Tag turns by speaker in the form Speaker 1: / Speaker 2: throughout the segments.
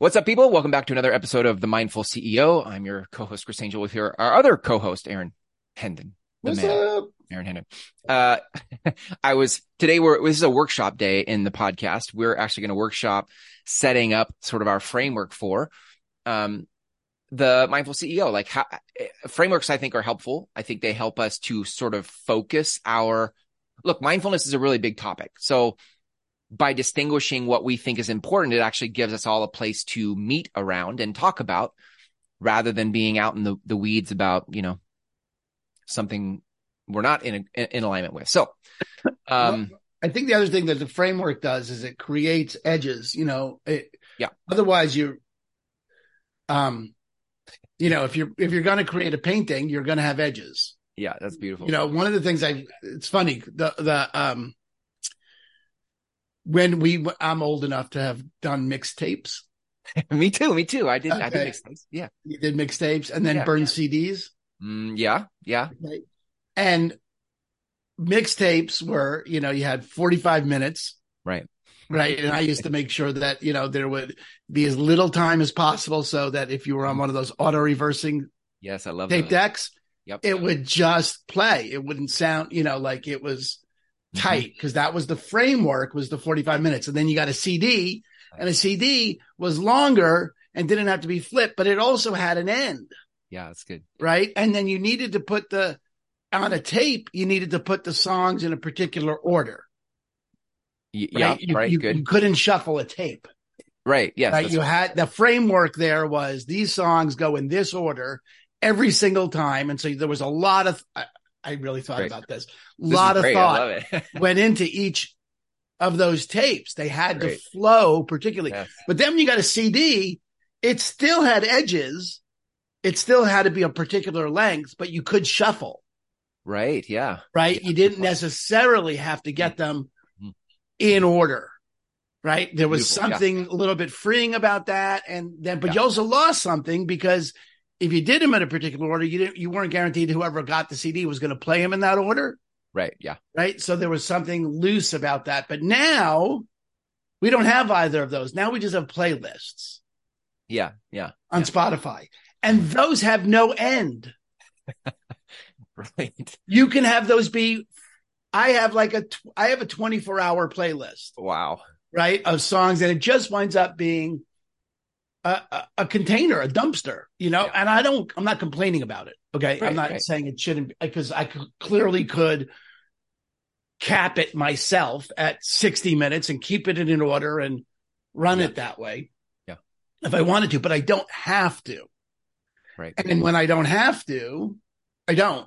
Speaker 1: What's up, people? Welcome back to another episode of The Mindful CEO. I'm your co-host, Chris Angel, with here our other co-host, Aaron Hendon.
Speaker 2: The What's man, up?
Speaker 1: Aaron Hendon. Uh, I was today. We're this is a workshop day in the podcast. We're actually going to workshop setting up sort of our framework for um, the mindful CEO. Like how frameworks, I think are helpful. I think they help us to sort of focus our look. Mindfulness is a really big topic, so by distinguishing what we think is important, it actually gives us all a place to meet around and talk about rather than being out in the, the weeds about, you know, something we're not in, a, in alignment with. So, um,
Speaker 2: well, I think the other thing that the framework does is it creates edges, you know, it,
Speaker 1: yeah.
Speaker 2: Otherwise you, um, you know, if you're, if you're going to create a painting, you're going to have edges.
Speaker 1: Yeah. That's beautiful.
Speaker 2: You know, one of the things I, it's funny, the, the, um, when we I'm old enough to have done mixtapes.
Speaker 1: me too. Me too. I did. Okay. I did mixtapes. Yeah,
Speaker 2: you did mixtapes and then yeah, burn yeah. CDs.
Speaker 1: Mm, yeah, yeah.
Speaker 2: Okay. And mixtapes were, you know, you had 45 minutes.
Speaker 1: Right.
Speaker 2: Right. And I used to make sure that, you know, there would be as little time as possible so that if you were on one of those auto reversing
Speaker 1: yes, I love
Speaker 2: tape
Speaker 1: that.
Speaker 2: decks,
Speaker 1: yep.
Speaker 2: it would just play. It wouldn't sound, you know, like it was. Mm-hmm. tight because that was the framework was the 45 minutes. And then you got a cd and a cd was longer and didn't have to be flipped but it also had an end.
Speaker 1: Yeah that's good.
Speaker 2: Right? And then you needed to put the on a tape you needed to put the songs in a particular order.
Speaker 1: Y- yeah right,
Speaker 2: you,
Speaker 1: right
Speaker 2: you,
Speaker 1: good.
Speaker 2: you couldn't shuffle a tape.
Speaker 1: Right yes
Speaker 2: right? you had the framework there was these songs go in this order every single time and so there was a lot of I really thought great. about this. A lot of thought went into each of those tapes. They had great. to flow particularly. Yes. But then when you got a CD, it still had edges. It still had to be a particular length, but you could shuffle.
Speaker 1: Right. Yeah.
Speaker 2: Right.
Speaker 1: Yeah.
Speaker 2: You didn't necessarily have to get them mm-hmm. in order. Right. There was Beautiful. something yeah. a little bit freeing about that. And then, but yeah. you also lost something because if you did them in a particular order, you didn't, you weren't guaranteed whoever got the CD was going to play him in that order.
Speaker 1: Right. Yeah.
Speaker 2: Right. So there was something loose about that. But now we don't have either of those. Now we just have playlists.
Speaker 1: Yeah. Yeah.
Speaker 2: On
Speaker 1: yeah.
Speaker 2: Spotify. And those have no end.
Speaker 1: right.
Speaker 2: You can have those be, I have like a, I have a 24 hour playlist.
Speaker 1: Wow.
Speaker 2: Right. Of songs and it just winds up being a, a, container, a dumpster, you know, yeah. and I don't, I'm not complaining about it. Okay. Right, I'm not right. saying it shouldn't because I could, clearly could cap it myself at 60 minutes and keep it in order and run yeah. it that way.
Speaker 1: Yeah.
Speaker 2: If I wanted to, but I don't have to.
Speaker 1: Right.
Speaker 2: And when I don't have to, I don't.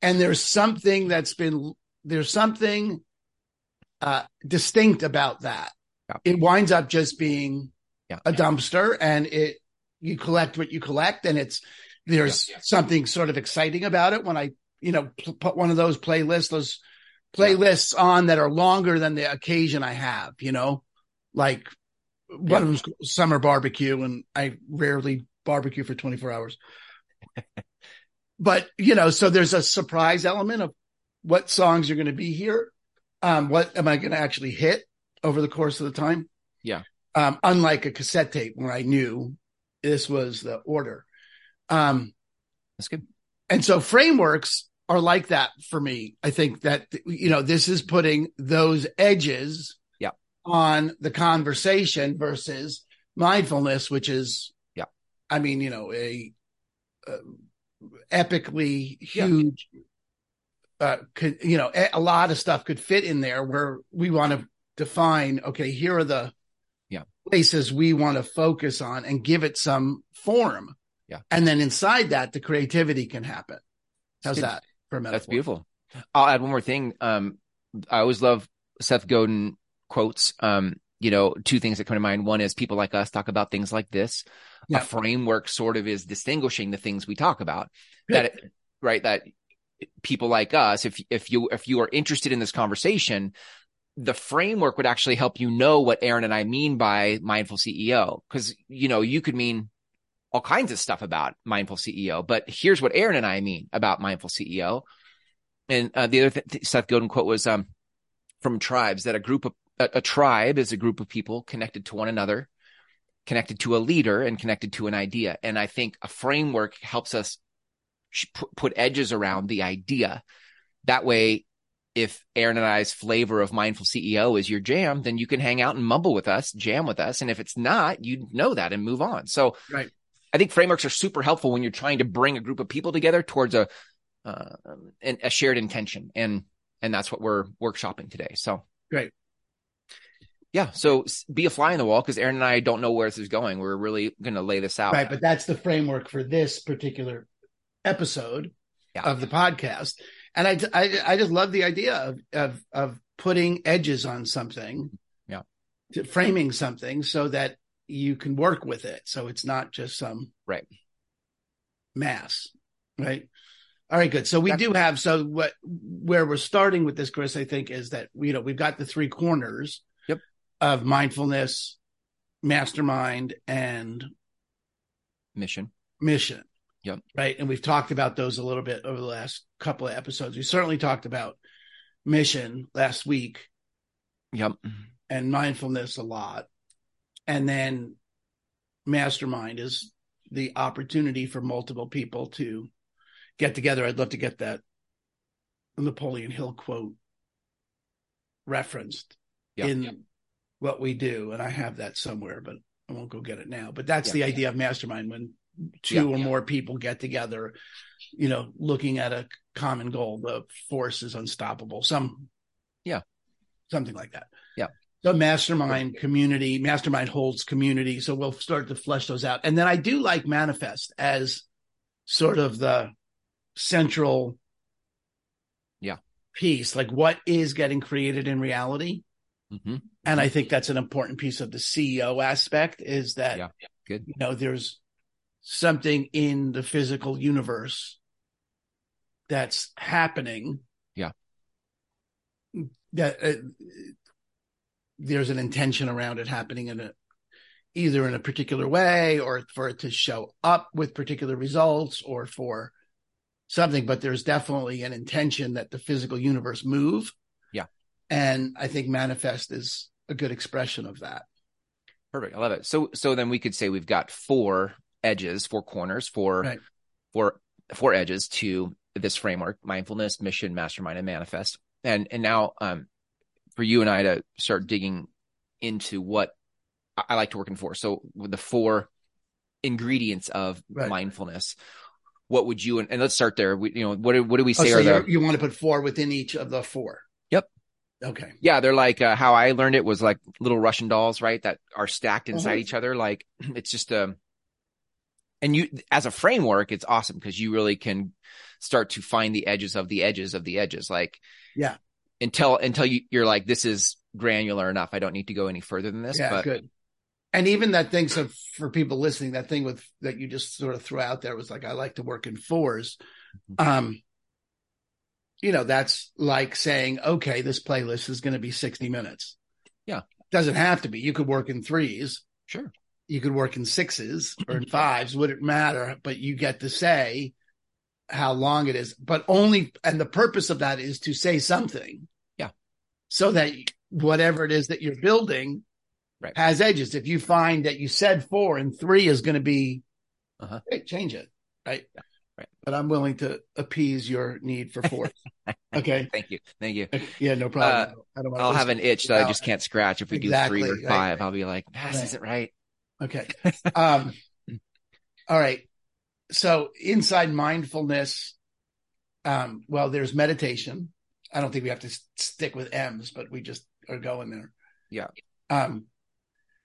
Speaker 2: And there's something that's been, there's something uh, distinct about that. Yeah. It winds up just being
Speaker 1: yeah,
Speaker 2: a dumpster and it you collect what you collect and it's there's yeah, something sort of exciting about it when I you know put one of those playlists those playlists on that are longer than the occasion I have you know? Like one of them's summer barbecue and I rarely barbecue for 24 hours. But you know so there's a surprise element of what songs are going to be here um what am I going to actually hit over the course of the time.
Speaker 1: Yeah
Speaker 2: um, unlike a cassette tape where I knew this was the order. Um,
Speaker 1: That's good.
Speaker 2: And so frameworks are like that for me. I think that, you know, this is putting those edges
Speaker 1: yeah.
Speaker 2: on the conversation versus mindfulness, which is,
Speaker 1: yeah,
Speaker 2: I mean, you know, a, a epically huge, yeah. uh, could, you know, a, a lot of stuff could fit in there where we want to define, okay, here are the, places we want to focus on and give it some form.
Speaker 1: Yeah.
Speaker 2: And then inside that, the creativity can happen. How's that for a metaphor?
Speaker 1: That's beautiful. I'll add one more thing. Um, I always love Seth Godin quotes. Um, you know, two things that come to mind. One is people like us talk about things like this. Yeah. A framework sort of is distinguishing the things we talk about. That it, right, that people like us, if if you if you are interested in this conversation, the framework would actually help you know what Aaron and I mean by mindful CEO. Cause, you know, you could mean all kinds of stuff about mindful CEO, but here's what Aaron and I mean about mindful CEO. And uh, the other th- Seth Godin quote was um, from tribes that a group of a, a tribe is a group of people connected to one another connected to a leader and connected to an idea. And I think a framework helps us put edges around the idea. That way, if Aaron and I's flavor of mindful CEO is your jam, then you can hang out and mumble with us, jam with us. And if it's not, you know that and move on. So
Speaker 2: right.
Speaker 1: I think frameworks are super helpful when you're trying to bring a group of people together towards a, uh, a shared intention. And, and that's what we're workshopping today. So
Speaker 2: great.
Speaker 1: Yeah. So be a fly in the wall because Aaron and I don't know where this is going. We're really going to lay this out.
Speaker 2: Right. But that's the framework for this particular episode yeah. of the podcast. And I, I, I just love the idea of, of, of putting edges on something.
Speaker 1: Yeah.
Speaker 2: framing something so that you can work with it. So it's not just some
Speaker 1: right
Speaker 2: mass. Right. All right, good. So we do have so what where we're starting with this, Chris, I think, is that you know, we've got the three corners
Speaker 1: yep.
Speaker 2: of mindfulness, mastermind, and
Speaker 1: mission.
Speaker 2: Mission.
Speaker 1: Yep.
Speaker 2: Right. And we've talked about those a little bit over the last couple of episodes. We certainly talked about mission last week.
Speaker 1: Yep.
Speaker 2: And mindfulness a lot. And then mastermind is the opportunity for multiple people to get together. I'd love to get that Napoleon Hill quote referenced
Speaker 1: yep.
Speaker 2: in
Speaker 1: yep.
Speaker 2: what we do. And I have that somewhere, but I won't go get it now. But that's yep. the idea of mastermind when two yeah, or yeah. more people get together, you know, looking at a common goal, the force is unstoppable. Some,
Speaker 1: yeah,
Speaker 2: something like that.
Speaker 1: Yeah.
Speaker 2: The mastermind community, mastermind holds community. So we'll start to flesh those out. And then I do like manifest as sort of the central
Speaker 1: yeah
Speaker 2: piece like what is getting created in reality
Speaker 1: mm-hmm.
Speaker 2: and i think that's an important piece of the ceo aspect is that
Speaker 1: yeah good
Speaker 2: you know there's something in the physical universe that's happening.
Speaker 1: Yeah.
Speaker 2: That uh, there's an intention around it happening in a either in a particular way or for it to show up with particular results or for something but there's definitely an intention that the physical universe move.
Speaker 1: Yeah.
Speaker 2: And i think manifest is a good expression of that.
Speaker 1: Perfect. I love it. So so then we could say we've got four edges, four corners, four,
Speaker 2: right.
Speaker 1: four, four edges to this framework: mindfulness, mission, mastermind, and manifest. And and now, um, for you and I to start digging into what I like to work in for. So with the four ingredients of right. mindfulness, what would you and, and, let's start there. We, you know, what do, what do we say?
Speaker 2: Oh,
Speaker 1: so
Speaker 2: the, you want to put four within each of the four?
Speaker 1: Yep.
Speaker 2: Okay.
Speaker 1: Yeah, they're like uh, how I learned it was like little Russian dolls, right? That are stacked inside uh-huh. each other. Like it's just a um, and you as a framework it's awesome because you really can start to find the edges of the edges of the edges. Like
Speaker 2: yeah.
Speaker 1: until until you, you're like this is granular enough. I don't need to go any further than this
Speaker 2: yeah
Speaker 1: but
Speaker 2: good. And even that thing so for people listening that thing with that you just sort of threw out there was like i like to work in 4s mm-hmm. um you know that's like saying okay this playlist is going to be 60 minutes.
Speaker 1: Yeah.
Speaker 2: Doesn't have to be. You could work in threes.
Speaker 1: Sure
Speaker 2: you could work in sixes or in fives, wouldn't matter, but you get to say how long it is. But only, and the purpose of that is to say something.
Speaker 1: Yeah.
Speaker 2: So that whatever it is that you're building
Speaker 1: right.
Speaker 2: has edges. If you find that you said four and three is going to be,
Speaker 1: uh-huh.
Speaker 2: hey, change it. Right.
Speaker 1: Yeah. Right.
Speaker 2: But I'm willing to appease your need for four. okay.
Speaker 1: Thank you. Thank you.
Speaker 2: Yeah, no problem.
Speaker 1: Uh, I don't I'll have an itch that I just can't scratch. If we exactly, do three or five, right. I'll be like, this right. isn't right.
Speaker 2: Okay. Um, all right. So inside mindfulness, um, well, there's meditation. I don't think we have to stick with M's, but we just are going there.
Speaker 1: Yeah.
Speaker 2: Um,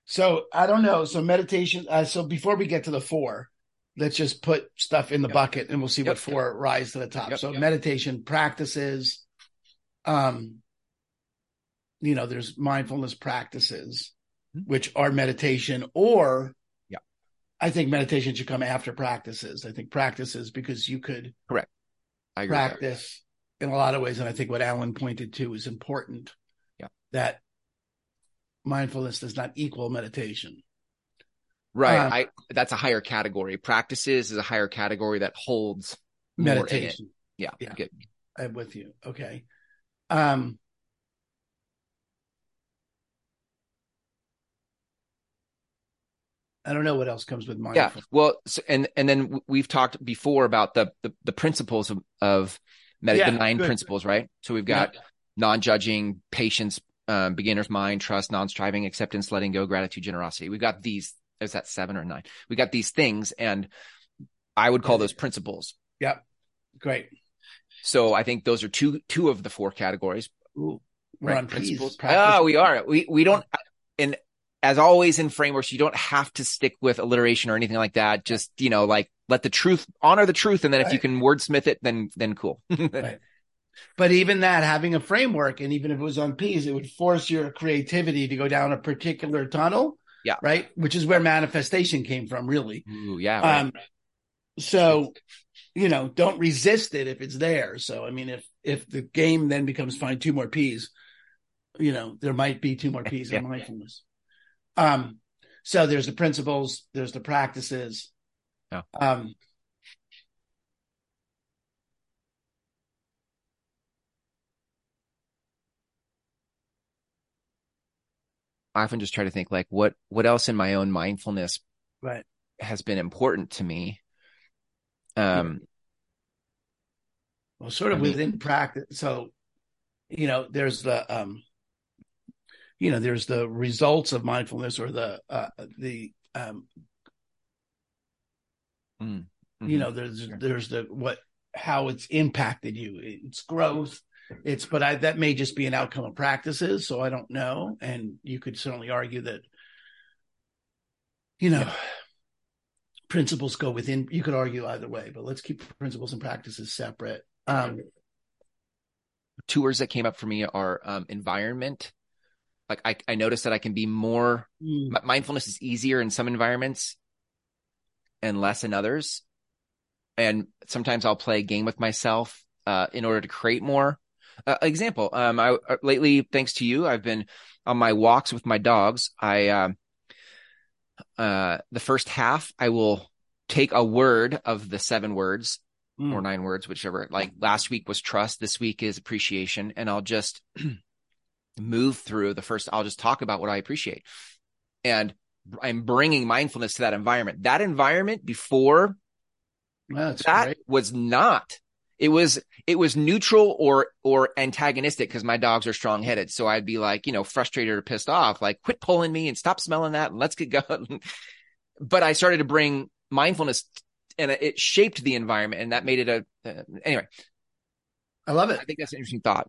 Speaker 2: so I don't know. So meditation. Uh, so before we get to the four, let's just put stuff in the yep. bucket and we'll see yep. what four yep. rise to the top. so meditation practices. Um, you know, there's mindfulness practices. Which are meditation or
Speaker 1: yeah.
Speaker 2: I think meditation should come after practices. I think practices because you could
Speaker 1: correct
Speaker 2: I practice in a lot of ways. And I think what Alan pointed to is important.
Speaker 1: Yeah.
Speaker 2: That mindfulness does not equal meditation.
Speaker 1: Right. Um, I that's a higher category. Practices is a higher category that holds
Speaker 2: meditation.
Speaker 1: Yeah. Yeah. Good.
Speaker 2: I'm with you. Okay. Um I don't know what else comes with mindfulness.
Speaker 1: Yeah. Well, so, and and then we've talked before about the the, the principles of, of med- yeah, the nine good. principles, right? So we've got yeah. non-judging, patience, um, beginner's mind, trust, non-striving, acceptance, letting go, gratitude, generosity. We've got these. Is that seven or nine? We got these things, and I would call those principles.
Speaker 2: Yep. Great.
Speaker 1: So I think those are two two of the four categories.
Speaker 2: Ooh, we're right? on principles.
Speaker 1: Oh, we are. We we don't. And as always in frameworks, you don't have to stick with alliteration or anything like that. Just you know, like let the truth honor the truth, and then right. if you can wordsmith it, then then cool. right.
Speaker 2: But even that, having a framework, and even if it was on P's, it would force your creativity to go down a particular tunnel.
Speaker 1: Yeah.
Speaker 2: Right. Which is where manifestation came from, really.
Speaker 1: Ooh, yeah. Right. Um,
Speaker 2: so, you know, don't resist it if it's there. So, I mean, if if the game then becomes find two more P's, you know, there might be two more P's in mindfulness. Um, so there's the principles, there's the practices.
Speaker 1: Yeah.
Speaker 2: Um,
Speaker 1: I often just try to think like what what else in my own mindfulness
Speaker 2: right
Speaker 1: has been important to me. Um
Speaker 2: well sort of I mean, within practice so you know there's the um you know there's the results of mindfulness or the uh the um mm, mm-hmm. you know there's sure. there's the what how it's impacted you it's growth it's but I that may just be an outcome of practices, so I don't know. And you could certainly argue that, you know, yeah. principles go within. You could argue either way, but let's keep principles and practices separate. Um,
Speaker 1: Two words that came up for me are um, environment. Like I, I noticed that I can be more mm. mindfulness is easier in some environments and less in others. And sometimes I'll play a game with myself uh, in order to create more uh, example, um, I uh, lately, thanks to you, I've been on my walks with my dogs. I, uh, uh, the first half, I will take a word of the seven words mm. or nine words, whichever. Like last week was trust. This week is appreciation. And I'll just move through the first, I'll just talk about what I appreciate. And I'm bringing mindfulness to that environment. That environment before
Speaker 2: That's
Speaker 1: that
Speaker 2: great.
Speaker 1: was not it was it was neutral or or antagonistic because my dogs are strong headed. So I'd be like, you know, frustrated or pissed off, like quit pulling me and stop smelling that and let's get going. but I started to bring mindfulness and it shaped the environment and that made it a uh, anyway.
Speaker 2: I love it.
Speaker 1: I think that's an interesting thought.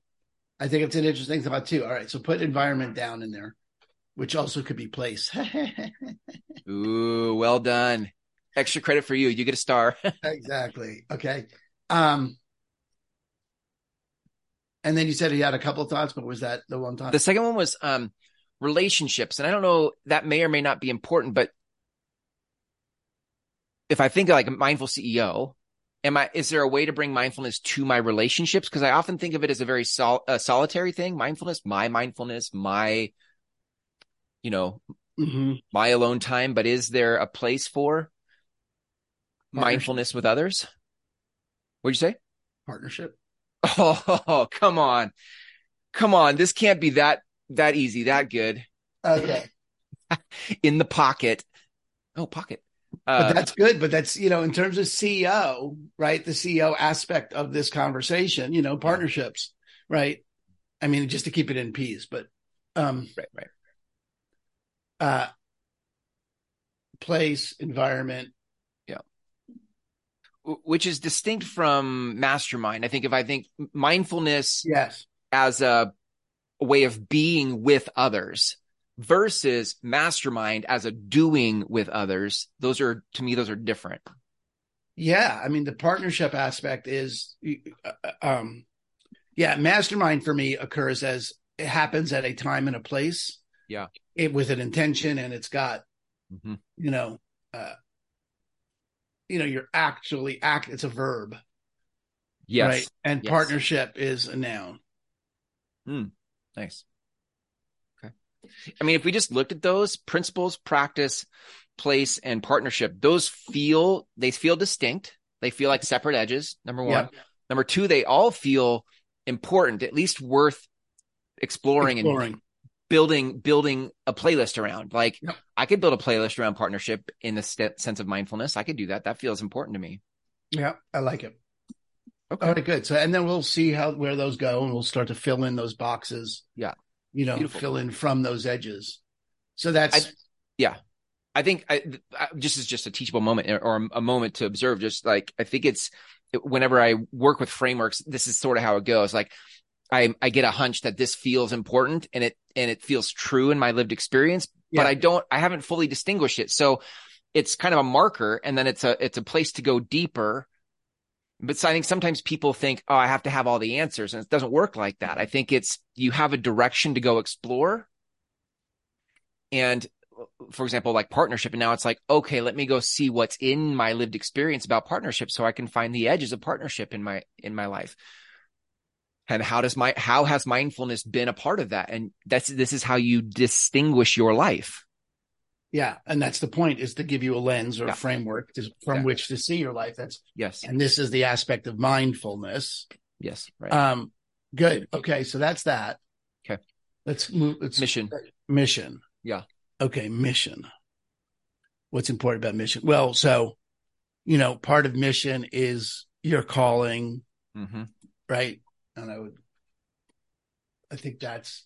Speaker 2: I think it's an interesting thought too. All right, so put environment down in there, which also could be place.
Speaker 1: Ooh, well done. Extra credit for you. You get a star.
Speaker 2: exactly. Okay. Um, and then you said he had a couple of thoughts, but was that the one thought?
Speaker 1: The second one was um, relationships, and I don't know that may or may not be important, but if I think like a mindful CEO, am I? Is there a way to bring mindfulness to my relationships? Because I often think of it as a very sol- a solitary thing. Mindfulness, my mindfulness, my, you know,
Speaker 2: mm-hmm.
Speaker 1: my alone time. But is there a place for mindfulness with others? What'd you say?
Speaker 2: Partnership.
Speaker 1: Oh, come on. Come on. This can't be that that easy, that good.
Speaker 2: Okay.
Speaker 1: In the pocket. Oh, pocket.
Speaker 2: Uh, but that's good. But that's, you know, in terms of CEO, right? The CEO aspect of this conversation, you know, partnerships, right? I mean, just to keep it in P's, but um
Speaker 1: right, right.
Speaker 2: Uh place, environment, Yeah.
Speaker 1: which is distinct from mastermind. I think if I think mindfulness
Speaker 2: yes.
Speaker 1: as a, a way of being with others versus mastermind as a doing with others, those are to me those are different.
Speaker 2: Yeah, I mean the partnership aspect is uh, um yeah, mastermind for me occurs as it happens at a time and a place.
Speaker 1: Yeah.
Speaker 2: It with an intention and it's got
Speaker 1: mm-hmm.
Speaker 2: you know uh you know you're actually act it's a verb
Speaker 1: yes
Speaker 2: right and
Speaker 1: yes.
Speaker 2: partnership is a noun
Speaker 1: hmm nice i mean if we just looked at those principles practice place and partnership those feel they feel distinct they feel like separate edges number one number two they all feel important at least worth exploring,
Speaker 2: exploring.
Speaker 1: building building a playlist around. Like. I could build a playlist around partnership in the st- sense of mindfulness. I could do that. That feels important to me.
Speaker 2: Yeah, I like it.
Speaker 1: Okay.
Speaker 2: All right, good. So, and then we'll see how where those go, and we'll start to fill in those boxes.
Speaker 1: Yeah.
Speaker 2: You know,
Speaker 1: Beautiful.
Speaker 2: fill in from those edges. So that's Yeah.
Speaker 1: I think I, I, just is just a teachable moment or, or a moment to observe. Just like I think it's whenever I work with frameworks, this is sort of how it goes. Like I I get a hunch that this feels important and it and it feels true in my lived experience,
Speaker 2: Yeah.
Speaker 1: but I don't I haven't fully distinguished it. So it's kind of a marker, and then it's a it's a place to go deeper. But so I think sometimes people think, oh, I have to have all the answers, and it doesn't work like that. I think it's you have a direction to go explore, and for example, like partnership. And now it's like, okay, let me go see what's in my lived experience about partnership so I can find the edges of partnership in my, in my life. And how does my, how has mindfulness been a part of that? And that's, this is how you distinguish your life.
Speaker 2: Yeah, and that's the point is to give you a lens or
Speaker 1: Yeah.
Speaker 2: a framework to, from which to see your life. That's
Speaker 1: Yes.
Speaker 2: and this is the aspect of mindfulness.
Speaker 1: Yes. Right.
Speaker 2: Um, good. Okay, so that's that.
Speaker 1: Okay.
Speaker 2: let's move. Let's
Speaker 1: Mission.
Speaker 2: mission.
Speaker 1: Yeah.
Speaker 2: Okay, mission. What's important about mission? Well, so you know, part of mission is your calling,
Speaker 1: hmm
Speaker 2: right? And I would, I think that's,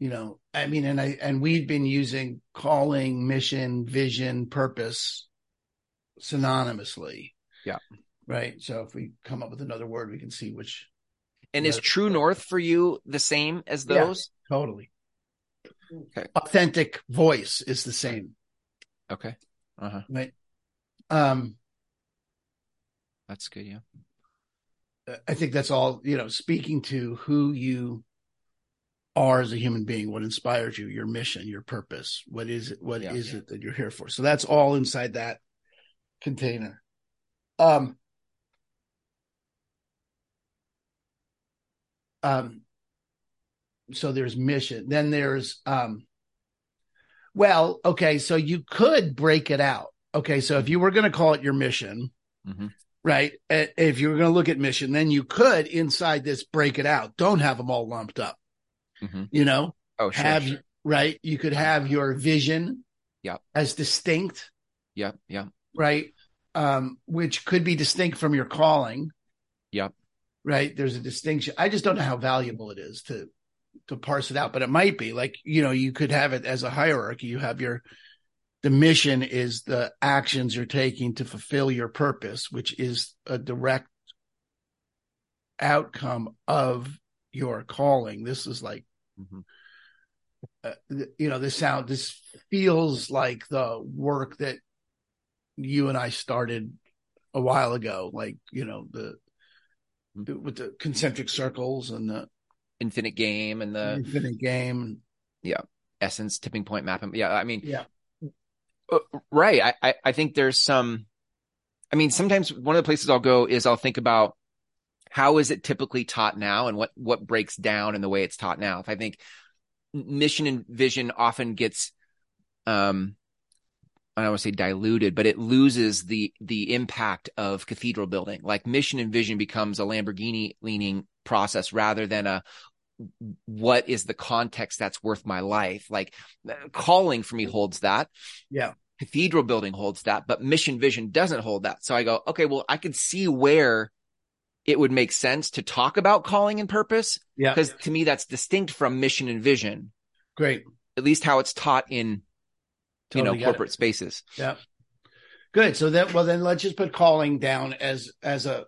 Speaker 2: you know, I mean, and I and we've been using calling, mission, vision, purpose synonymously.
Speaker 1: Yeah.
Speaker 2: Right. So if we come up with another word, we can see which
Speaker 1: And is
Speaker 2: Right.
Speaker 1: true north for you the same as
Speaker 2: Yeah.
Speaker 1: those?
Speaker 2: totally.
Speaker 1: Okay.
Speaker 2: Authentic voice is the same,
Speaker 1: Okay. Uh huh.
Speaker 2: right? Um,
Speaker 1: That's good. Yeah.
Speaker 2: I think that's all, you know, speaking to who you are as a human being, what inspires you, your mission, your purpose, what is it, What is
Speaker 1: Yeah.
Speaker 2: it that you're here for? So that's all inside that container. Um, um, so there's mission, then there's, um, well, okay, so you could break it out. Okay, so if you were going to call it your mission,
Speaker 1: hmm
Speaker 2: right? If you were going to look at mission, then you could inside this break it out. Don't have them all lumped up.
Speaker 1: Hmm
Speaker 2: You know,
Speaker 1: Oh, sure.
Speaker 2: have
Speaker 1: sure.
Speaker 2: right. You could have your vision,
Speaker 1: Yeah.
Speaker 2: as distinct,
Speaker 1: Yeah. Yeah.
Speaker 2: right? Um, which could be distinct from your calling.
Speaker 1: Yep.
Speaker 2: Right. There's a distinction. I just don't know how valuable it is to to parse it out, but it might be like you know you could have it as a hierarchy. You have your the mission is the actions you're taking to fulfill your purpose, which is a direct outcome of your calling. This is like,
Speaker 1: Mhm.
Speaker 2: uh, you know, this sound, this feels like the work that you and I started a while ago, like, you know, the,
Speaker 1: Mhm.
Speaker 2: with the concentric circles and the
Speaker 1: Infinite game and the
Speaker 2: infinite game.
Speaker 1: Yeah, essence tipping point mapping. Yeah. I mean,
Speaker 2: Yeah.
Speaker 1: Uh, right. I, I, I think there's some, I mean, sometimes one of the places I'll go is I'll think about how is it typically taught now and what, what breaks down in the way it's taught now. If I think mission and vision often gets, um, I don't want to say diluted, but it loses the, the impact of cathedral building. Like mission and vision becomes a Lamborghini leaning process rather than a, what is the context that's worth my life? Like calling for me holds that
Speaker 2: Yeah.
Speaker 1: cathedral building holds that, but mission vision doesn't hold that. So I go, okay, well, I can see where it would make sense to talk about calling and purpose
Speaker 2: Yeah.
Speaker 1: because to me that's distinct from mission and vision,
Speaker 2: Great.
Speaker 1: at least how it's taught in you know
Speaker 2: Totally got it.
Speaker 1: corporate spaces.
Speaker 2: Yeah. Good. So then, well, then let's just put calling down as as a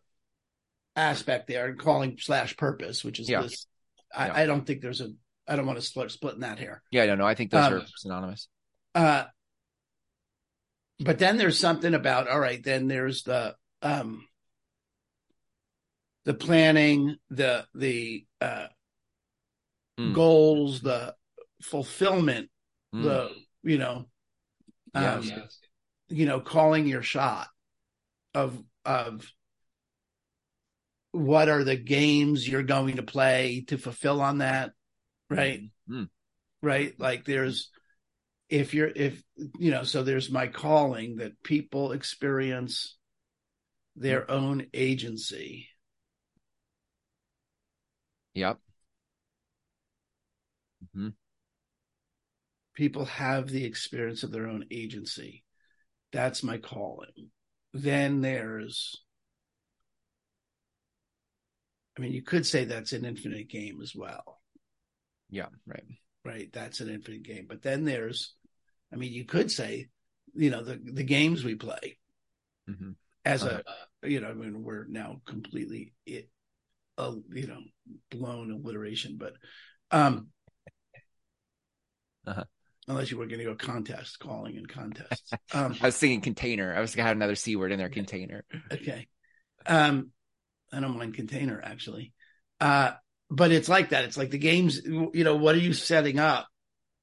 Speaker 2: aspect there, and calling slash purpose, which is
Speaker 1: Yeah.
Speaker 2: this. I,
Speaker 1: Yeah.
Speaker 2: I don't think there's a. I don't want to split splitting that here.
Speaker 1: Yeah, no, no, I think those
Speaker 2: Um,
Speaker 1: are synonymous.
Speaker 2: Uh, but then there's something about all right. Then there's the um the planning, the the uh
Speaker 1: Mm.
Speaker 2: goals, the fulfillment,
Speaker 1: Mm.
Speaker 2: the you know um,
Speaker 1: Yes.
Speaker 2: you know, calling your shot of of what are the games you're going to play to fulfill on that, right?
Speaker 1: Mm.
Speaker 2: Right? Like there's if you're if you know, so there's my calling that people experience their own agency.
Speaker 1: Yep. hmm
Speaker 2: people have the experience of their own agency. That's my calling. Then there's, I mean, you could say that's an infinite game as well.
Speaker 1: Yeah, right.
Speaker 2: Right. That's an infinite game. But then there's, I mean, you could say, you know, the, the games we play mm-hmm. as uh-huh. a, you know, I mean, we're now completely, uh, you know, blown alliteration, but, um, uh-huh unless you were going to go contest calling and contest.
Speaker 1: Um, I was thinking container. I was going to have another c word in there, container.
Speaker 2: Okay, um, I don't mind container actually, uh, but it's like that. It's like the games. You know, what are you setting up?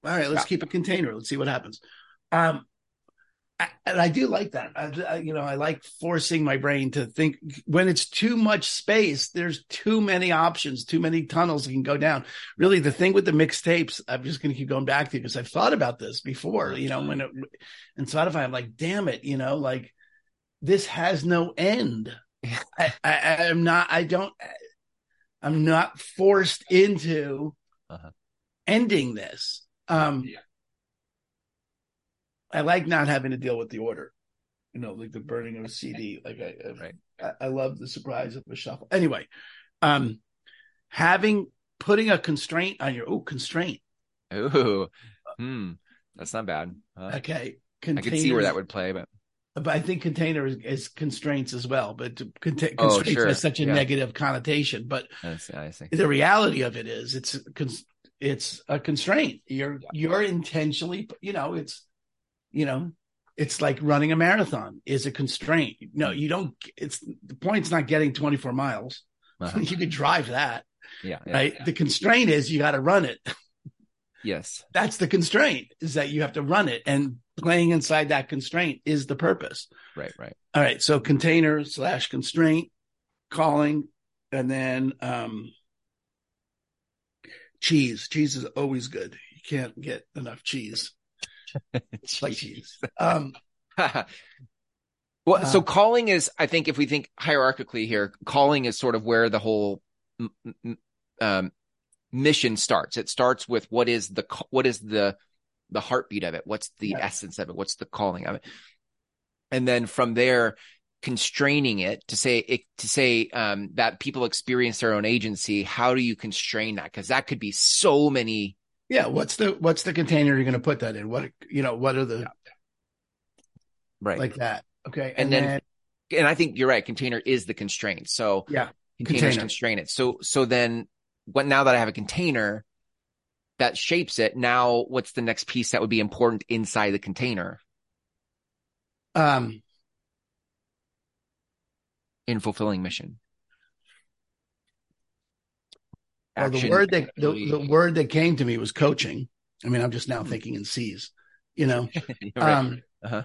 Speaker 2: All right, let's yeah. keep a container. Let's see what happens. Um, and I do like that. I, you know, I like forcing my brain to think when it's too much space, there's too many options, too many tunnels that can go down. Really, the thing with the mixtapes, I'm just going to keep going back to because I've thought about this before, you know, when it, and Spotify, I'm like, damn it, you know, like this has no end. I, I, am not, I don't, I'm not forced into uh-huh. ending this. Um, yeah I like not having to deal with the order. You know, like the burning of a CD. Like I, right. I, I love the surprise of a shuffle. Anyway, um, having putting a constraint on your oh constraint.
Speaker 1: Ooh, hmm, that's not bad.
Speaker 2: Uh, okay,
Speaker 1: I can see where that would play, but
Speaker 2: but I think container is, is constraints as well. But conta- oh, constraints sure. has such a yeah. negative connotation. But I see, I see. the reality of it is, it's it's a constraint. You're yeah. you're intentionally, you know, it's you know, it's like running a marathon is a constraint. No, you don't. It's the point's not getting 24 miles. Uh-huh. you could drive that.
Speaker 1: Yeah. yeah
Speaker 2: right.
Speaker 1: Yeah.
Speaker 2: The constraint is you got to run it.
Speaker 1: Yes.
Speaker 2: That's the constraint is that you have to run it and playing inside that constraint is the purpose.
Speaker 1: Right. Right.
Speaker 2: All right. So container slash constraint calling and then, um, cheese. Cheese is always good. You can't get enough cheese. like. Um,
Speaker 1: well, uh, so calling is, I think, if we think hierarchically here, calling is sort of where the whole um, mission starts. It starts with what is the what is the the heartbeat of it? What's the yeah. essence of it? What's the calling of it? And then from there, constraining it to say it, to say um, that people experience their own agency. How do you constrain that? Because that could be so many
Speaker 2: yeah, what's the what's the container you're going to put that in? What you know? What are the
Speaker 1: right
Speaker 2: like that? Okay,
Speaker 1: and, and then, then, and I think you're right. Container is the constraint. So
Speaker 2: yeah,
Speaker 1: containers container. constrain it. So so then, what now that I have a container that shapes it, now what's the next piece that would be important inside the container?
Speaker 2: Um,
Speaker 1: in fulfilling mission.
Speaker 2: Well, the word that the, the, word that came to me was coaching. I mean, I'm just now hmm. thinking in C's, you know. right. um, uh-huh.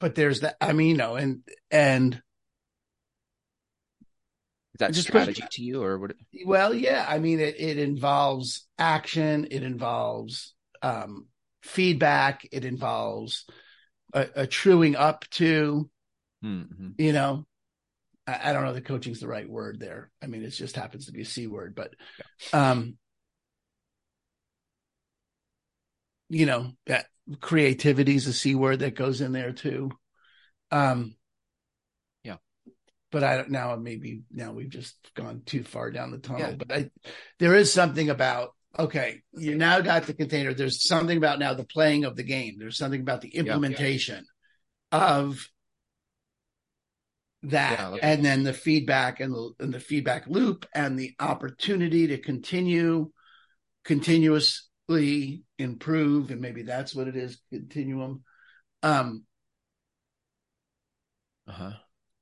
Speaker 2: But there's that. I mean, you know, and and
Speaker 1: is that just strategy to you, or what?
Speaker 2: Well, yeah. I mean, it it involves action. It involves um, feedback. It involves a, a truing up to, mm-hmm. you know, I, I don't know the coaching's the right word there. I mean, it just happens to be a C word, but um, you know, that creativity is a C word that goes in there too. Um,
Speaker 1: yeah,
Speaker 2: but I don't now maybe now we've just gone too far down the tunnel. Yeah. But I, there is something about okay, you now got the container. There's something about now the playing of the game. There's something about the implementation yeah, yeah. of that yeah, and then the feedback and the, and the feedback loop and the opportunity to continue continuously improve and maybe that's what it is continuum um uh-huh.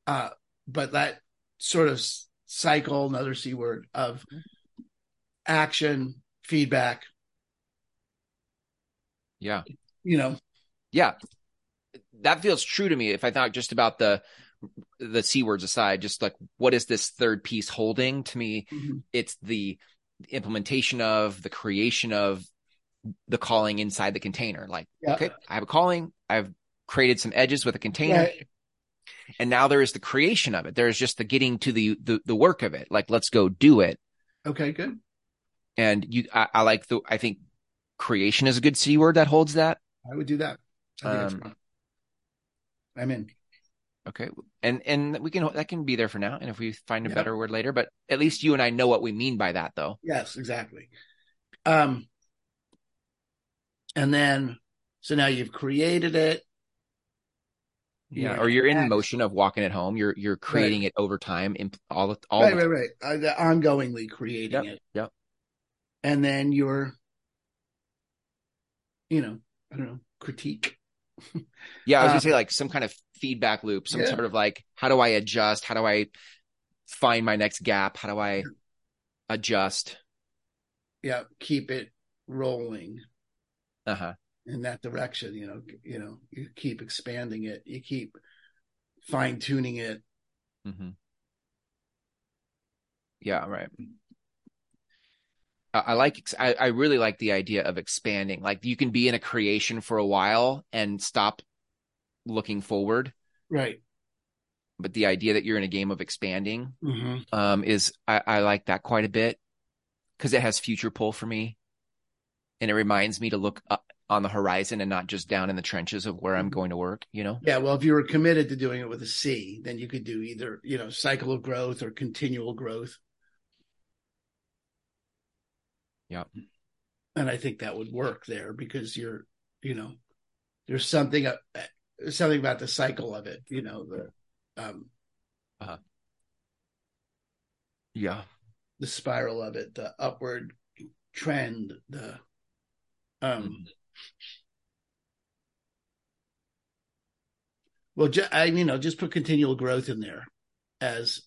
Speaker 2: uh but that sort of cycle another c word of action feedback.
Speaker 1: Yeah.
Speaker 2: You know?
Speaker 1: Yeah. That feels true to me if i thought just about the the c words aside just like what is this third piece holding to me mm-hmm. it's the implementation of the creation of the calling inside the container like yeah. okay i have a calling i've created some edges with a container right. and now there is the creation of it there's just the getting to the, the the work of it like let's go do it
Speaker 2: okay good
Speaker 1: and you I, I like the i think creation is a good C word that holds that.
Speaker 2: I would do that. Um, I'm in.
Speaker 1: Okay. And and we can that can be there for now. And if we find a yeah. better word later, but at least you and I know what we mean by that though.
Speaker 2: Yes, exactly. Um and then so now you've created it.
Speaker 1: Yeah, or you're in motion of walking it home. You're you're creating right. it over time in all all
Speaker 2: right, right, right. Uh, ongoingly creating
Speaker 1: yep,
Speaker 2: it.
Speaker 1: Yep.
Speaker 2: And then you're, you know, I don't know, critique.
Speaker 1: yeah, I was gonna um, say like some kind of feedback loop, some yeah. sort of like how do I adjust? How do I find my next gap? How do I adjust?
Speaker 2: Yeah, keep it rolling.
Speaker 1: Uh huh
Speaker 2: in that direction. You know, you know, you keep expanding it, you keep fine tuning it.
Speaker 1: Mm-hmm. Yeah, right. I, I like. I, I really like the idea of expanding. Like you can be in a creation for a while and stop looking forward.
Speaker 2: Right.
Speaker 1: But the idea that you're in a game of expanding
Speaker 2: mm-hmm.
Speaker 1: um, is I, I like that quite a bit because it has future pull for me and it reminds me to look up, on the horizon and not just down in the trenches of where I'm mm-hmm. going to work, you know?
Speaker 2: Yeah. Well, if you were committed to doing it with a C, then you could do either, you know, cycle of growth or continual growth.
Speaker 1: Yeah.
Speaker 2: And I think that would work there because you're, you know, there's something, uh, something about the cycle of it, you know, the, um,
Speaker 1: uh, yeah,
Speaker 2: the spiral of it, the upward trend, the, um, mm-hmm Well, ju- I you know just put continual growth in there as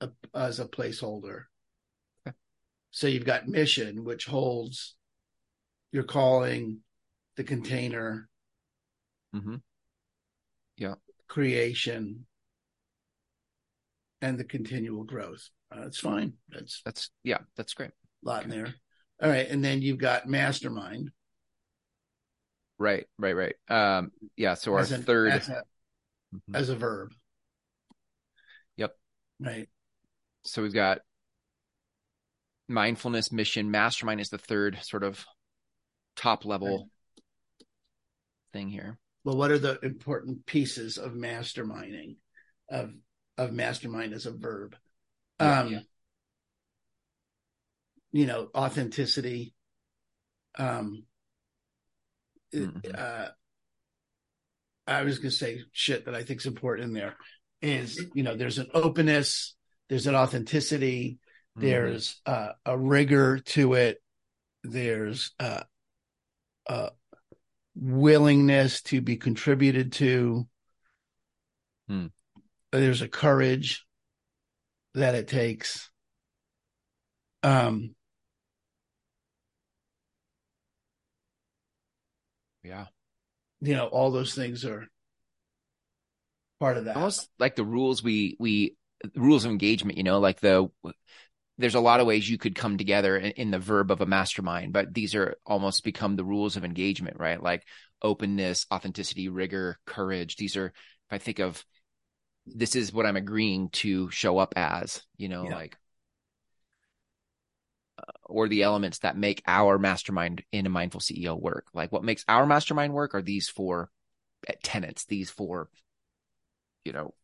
Speaker 2: a as a placeholder. So you've got mission, which holds your calling, the container,
Speaker 1: mm-hmm. yeah,
Speaker 2: creation, and the continual growth. Uh, that's fine. That's
Speaker 1: that's yeah, that's great.
Speaker 2: A lot okay. in there. All right, and then you've got mastermind.
Speaker 1: Right, right, right. Um, yeah. So our
Speaker 2: as
Speaker 1: third
Speaker 2: as a, mm-hmm. as a verb.
Speaker 1: Yep.
Speaker 2: Right.
Speaker 1: So we've got mindfulness, mission, mastermind is the third sort of top level right. thing here.
Speaker 2: Well, what are the important pieces of masterminding of of mastermind as a verb? Yeah, um, yeah you know, authenticity. Um, mm-hmm. uh, I was going to say shit that I think is important in there is, you know, there's an openness, there's an authenticity, mm-hmm. there's uh, a rigor to it, there's uh, a willingness to be contributed to,
Speaker 1: mm.
Speaker 2: there's a courage that it takes. Um,
Speaker 1: Yeah.
Speaker 2: You know, all those things are part of that.
Speaker 1: Almost like the rules we we rules of engagement, you know, like the there's a lot of ways you could come together in, in, the verb of a mastermind, but these are almost become the rules of engagement, right? Like openness, authenticity, rigor, courage. These are, if I think of this is what I'm agreeing to show up as, you know, yeah. like uh, or the elements that make our mastermind in a mindful CEO work. Like what makes our mastermind work are these four eh, tenets, these four, you know,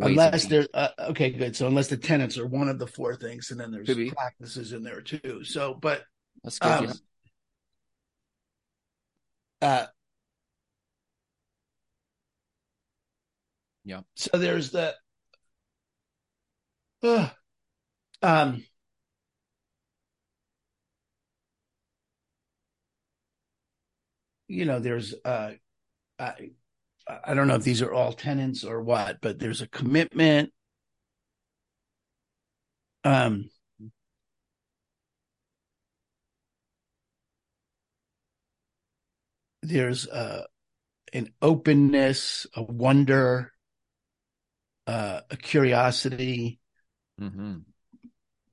Speaker 2: unless there's uh, okay, good. So unless the tenants are one of the four things, and then there's practices in there too. So, but
Speaker 1: that's good. Um,
Speaker 2: yeah. Uh,
Speaker 1: yeah.
Speaker 2: So there's the, uh, um, you know, there's uh, I I don't know if these are all tenants or what, but there's a commitment. Um, there's uh, an openness, a wonder, uh, a curiosity.
Speaker 1: Mm-hmm.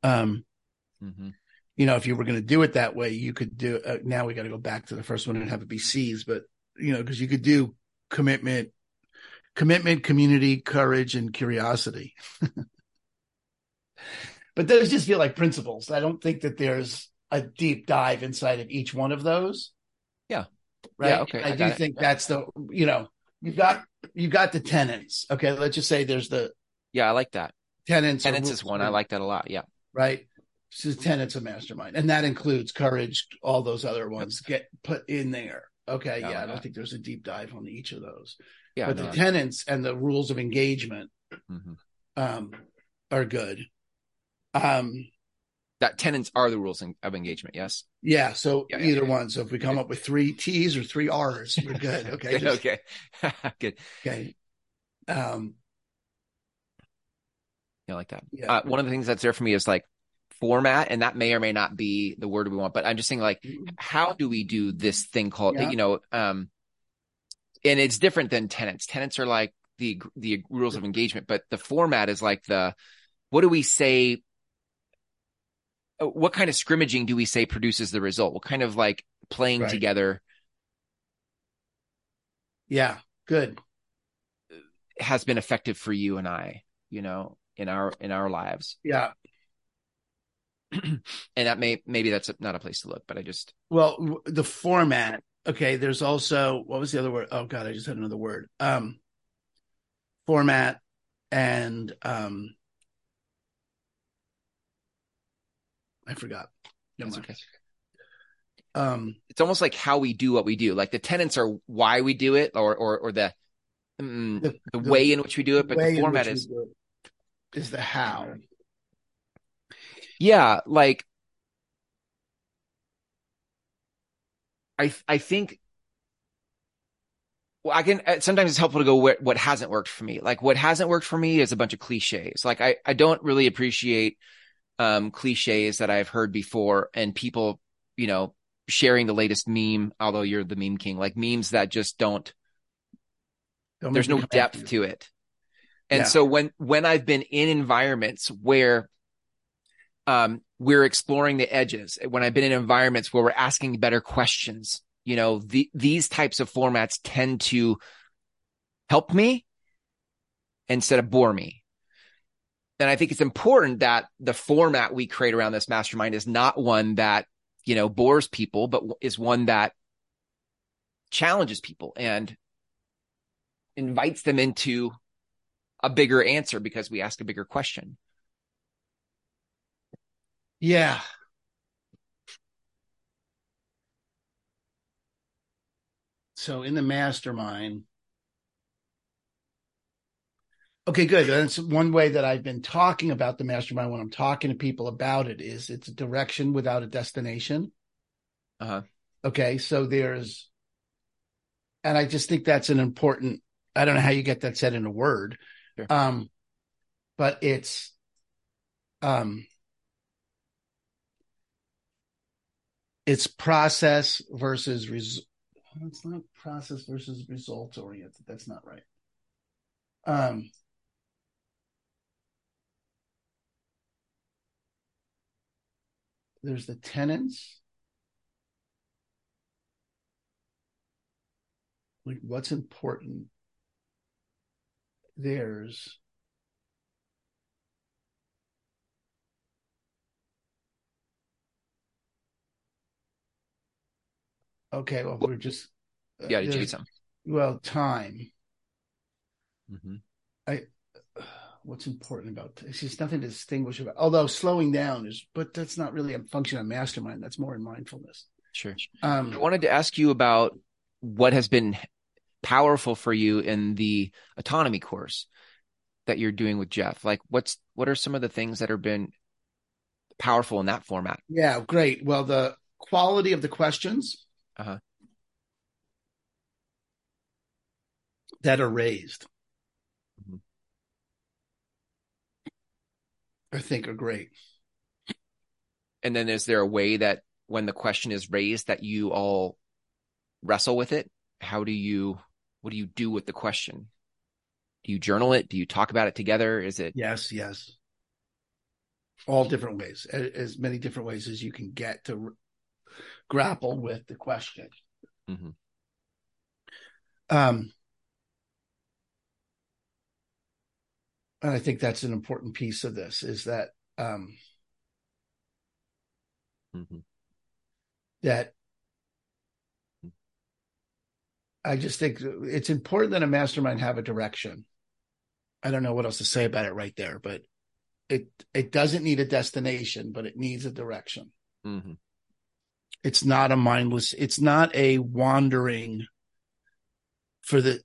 Speaker 2: Um,
Speaker 1: mm-hmm
Speaker 2: you know, if you were going to do it that way, you could do. Uh, now we got to go back to the first one and have it be C's, but you know, because you could do commitment, commitment, community, courage, and curiosity. but those just feel like principles. I don't think that there's. a deep dive inside of each one of those.
Speaker 1: Yeah.
Speaker 2: Right.
Speaker 1: Yeah, okay.
Speaker 2: I,
Speaker 1: I
Speaker 2: do
Speaker 1: got
Speaker 2: think that's the you know you've got you've got the tenants. Okay, let's just say there's the
Speaker 1: Yeah, I like that.
Speaker 2: tenants.
Speaker 1: Tenants is one. I like that a lot. Yeah.
Speaker 2: right. Is tenants of mastermind, and that includes courage. All those other ones get put in there. Okay,
Speaker 1: Yeah, I
Speaker 2: yeah, I don't
Speaker 1: that.
Speaker 2: think there's a deep dive on each of those,
Speaker 1: Yeah.
Speaker 2: but
Speaker 1: no,
Speaker 2: the tenants and the rules of engagement
Speaker 1: mhm.
Speaker 2: um, are good. Um,
Speaker 1: That tenants are the rules of engagement. Yes.
Speaker 2: yeah, so
Speaker 1: Yeah,
Speaker 2: either
Speaker 1: yeah.
Speaker 2: one. So if we come up with three T's or three R's, we're good. Okay,
Speaker 1: Good, okay. Good.
Speaker 2: okay. Um,
Speaker 1: Yeah, I like that.
Speaker 2: yeah,
Speaker 1: Uh, one of the things that's there for me is like format, and that may or may not be the word we want, but I'm just saying like, how do we do this thing called,
Speaker 2: Yeah.
Speaker 1: you know, um, and it's different than tenants. Tenants are like the, the rules of engagement, but the format is like the, what do we say? uh, What kind of scrimmaging do we say produces the result? What kind of like playing
Speaker 2: Right.
Speaker 1: together
Speaker 2: yeah, good.
Speaker 1: has been effective for you and I, you know, in our, in our lives.
Speaker 2: Yeah.
Speaker 1: And that may, maybe that's not a place to look, but I just,
Speaker 2: Well, the format. Okay, there's also what was the other word? Oh God, I just had another word. Um, format and um, I forgot.
Speaker 1: That's
Speaker 2: mind.
Speaker 1: okay.
Speaker 2: Um,
Speaker 1: it's almost like how we do what we do. Like the tenants are why we do it, or or or the mm,
Speaker 2: The-
Speaker 1: the, way in which we do it. But the format
Speaker 2: is
Speaker 1: is
Speaker 2: do it is the how.
Speaker 1: Yeah, like I I think. Well, I can uh, sometimes it's helpful to go where what hasn't worked for me. Like what hasn't worked for me is a bunch of cliches. Like I I don't really appreciate um cliches that I've heard before and people, you know, sharing the latest meme, although you're the meme king, like memes that just don't
Speaker 2: Don't
Speaker 1: there's no
Speaker 2: me come after
Speaker 1: depth to it. And
Speaker 2: Yeah.
Speaker 1: so when when I've been in environments where um we're exploring the edges, when I've been in environments where we're asking better questions, you know, the, these types of formats tend to help me instead of bore me. And I think it's important that the format we create around this mastermind is not one that, you know, bores people, but is one that challenges people and invites them into a bigger answer because we ask a bigger question.
Speaker 2: Yeah. So in the mastermind. Okay, good. That's one way that I've been talking about the mastermind when I'm talking to people about it is it's a direction without a destination.
Speaker 1: Uh-huh.
Speaker 2: Okay, so there's and I just think that's an important I don't know how you get that said in a word.
Speaker 1: Sure.
Speaker 2: Um but it's um it's process versus result. it's not process versus result oriented. That's not right. Um there's the tenants. Like what's important? There's okay well we're just uh,
Speaker 1: Yeah, to
Speaker 2: there's-
Speaker 1: change some.
Speaker 2: well time
Speaker 1: Mm-hmm.
Speaker 2: what's important about this? just nothing to distinguish about although slowing down is but that's not really a function of mastermind that's more in mindfulness
Speaker 1: Sure.
Speaker 2: um
Speaker 1: I wanted to ask you about what has been powerful for you in the autonomy course that you're doing with Jeff. Like what's what are some of the things that have been powerful in that format?
Speaker 2: yeah great well the quality of the questions
Speaker 1: Uh-huh.
Speaker 2: that are raised
Speaker 1: Mhm.
Speaker 2: i think are great
Speaker 1: And then is there a way that when the question is raised that you all wrestle with it? How do you what do you do with the question? Do you journal it? Do you talk about it together? Is it
Speaker 2: yes yes all different ways as many different ways as you can get to grapple with the question
Speaker 1: Mhm.
Speaker 2: um and i think that's an important piece of this is that um
Speaker 1: Mhm.
Speaker 2: that I just think it's important that a mastermind have a direction. I don't know what else to say about it right there, but it it doesn't need a destination, but it needs a direction. Mm-hmm. It's not a mindless. It's not a wandering for the.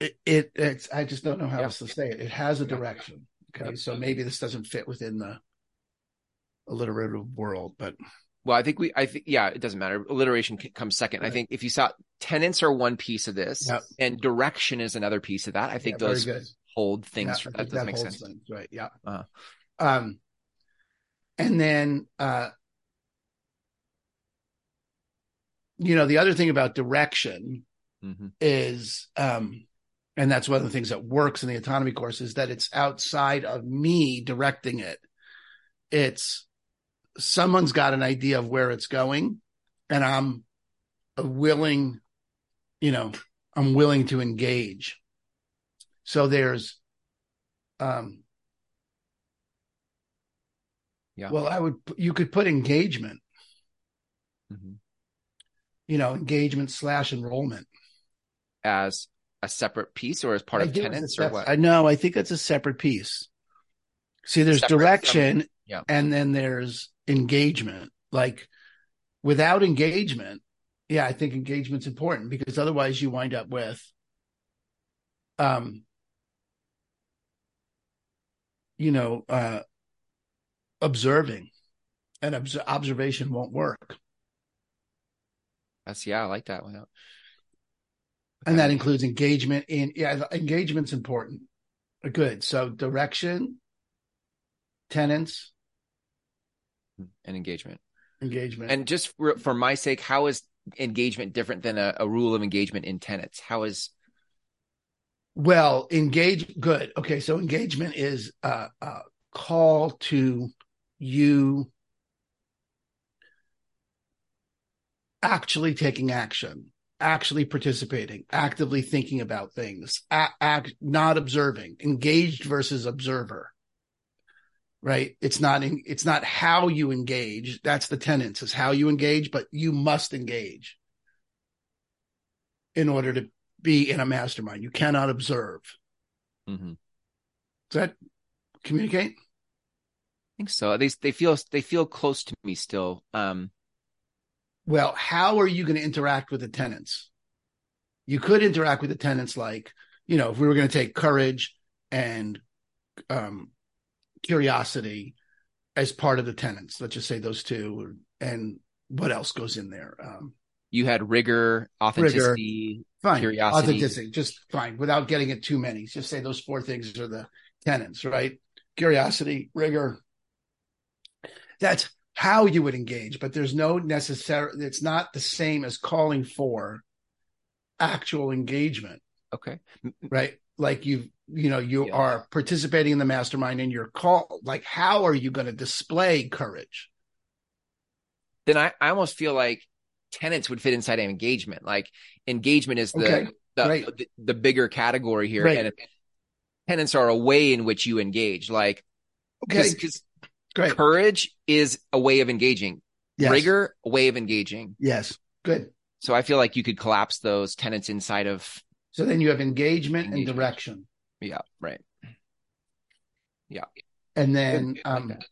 Speaker 2: It, it it's I just don't know how yeah. else to say it. It has a direction. Okay, so maybe this doesn't fit within the alliterative world, but
Speaker 1: well, I think we, I think, yeah, it doesn't matter. Alliteration comes second. Right. I think if you saw tenants are one piece of this yep. and direction is another piece of that, I think yeah, those hold things. Yeah, that does make sense. Things,
Speaker 2: right. Yeah. Uh-huh. Um, and then, uh, you know, the other thing about direction mm-hmm. is, um, and that's one of the things that works in the autonomy course is that it's outside of me directing it. It's someone's got an idea of where it's going, and I'm willing, you know, I'm willing to engage. So there's, um, yeah. Well, I would you could put engagement. Mm-hmm. You know, engagement slash enrollment
Speaker 1: as a separate piece or as part I of tenants or what?
Speaker 2: I know. I think it's a separate piece. See, there's separate direction, yeah. and then there's engagement. Like without engagement, yeah, I think engagement's important because otherwise you wind up with, um, you know, uh, observing, and obs- observation won't work.
Speaker 1: That's yeah, I like that one.
Speaker 2: And that includes engagement in yeah engagement's important. Good. So direction tenants
Speaker 1: and engagement.
Speaker 2: engagement.
Speaker 1: And just for, for my sake how is engagement different than a, a rule of engagement in tenants? How is
Speaker 2: well engage good. Okay so engagement is a, a call to you actually taking action actually participating, actively thinking about things, act, not observing, engaged versus observer. Right? It's not in, it's not how you engage. That's the tenants is how you engage, but you must engage in order to be in a mastermind. You cannot observe. Mm-hmm. Does that communicate?
Speaker 1: I think so. They they feel they feel close to me still. Um,
Speaker 2: well, how are you going to interact with the tenants? You could interact with the tenants like, you know, if we were going to take courage and um, curiosity as part of the tenants, let's just say those two, and what else goes in there? Um,
Speaker 1: you had rigor, authenticity, rigor,
Speaker 2: fine,
Speaker 1: curiosity,
Speaker 2: authenticity, just fine, without getting it too many. Just say those four things are the tenants, right? Curiosity, rigor. That's how you would engage, but there's no necessary, it's not the same as calling for actual engagement.
Speaker 1: Okay.
Speaker 2: Right. Like you, you know, you yeah. are participating in the mastermind and you're called. like, how are you going to display courage?
Speaker 1: Then I, I almost feel like tenants would fit inside of engagement. Like engagement is the, okay. the, the, the, bigger category here. Right. And tenants are a way in which you engage. Like, okay. Cause, Great. Courage is a way of engaging. Yes. Rigor, a way of engaging.
Speaker 2: Yes. Good.
Speaker 1: So I feel like you could collapse those tenants inside of.
Speaker 2: So then you have engagement, engagement. and direction.
Speaker 1: Yeah. Right. Yeah.
Speaker 2: And then, Good. um, like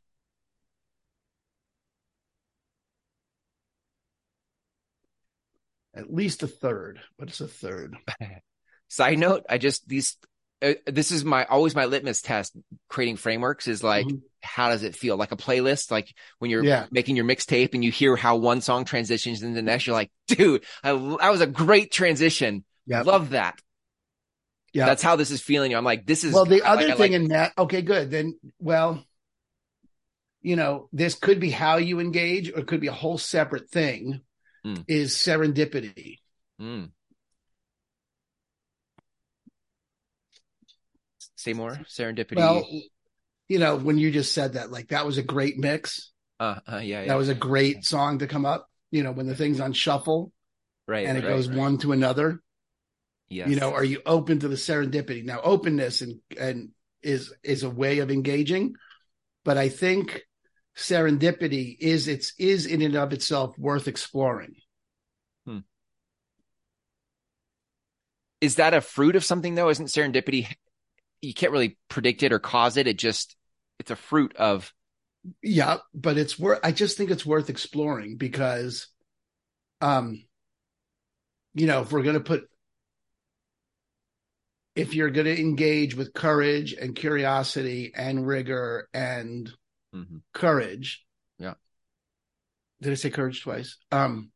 Speaker 2: at least a third. but it's a third?
Speaker 1: Side note: I just these uh, this is my always my litmus test creating frameworks is like mm-hmm. how does it feel like a playlist like when you're yeah. making your mixtape and you hear how one song transitions into the next you're like dude I, that was a great transition yep. love that yeah that's how this is feeling i'm like this is
Speaker 2: well the other like, thing like, in that okay good then well you know this could be how you engage or it could be a whole separate thing mm. is serendipity mm.
Speaker 1: Say more. Serendipity.
Speaker 2: Well, you know, when you just said that, like that was a great mix.
Speaker 1: Uh, uh yeah, yeah.
Speaker 2: That was a great song to come up. You know, when the thing's on shuffle,
Speaker 1: right,
Speaker 2: and
Speaker 1: it
Speaker 2: right, goes
Speaker 1: right.
Speaker 2: one to another.
Speaker 1: Yes.
Speaker 2: You know, are you open to the serendipity? Now, openness and and is is a way of engaging, but I think serendipity is it's is in and of itself worth exploring. Hmm.
Speaker 1: Is that a fruit of something though? Isn't serendipity you can't really predict it or cause it. It just it's a fruit of
Speaker 2: yeah, but it's worth I just think it's worth exploring because um you know, if we're going to put if you're going to engage with courage and curiosity and rigor and mm-hmm. courage.
Speaker 1: Yeah.
Speaker 2: Did I say courage twice? Um,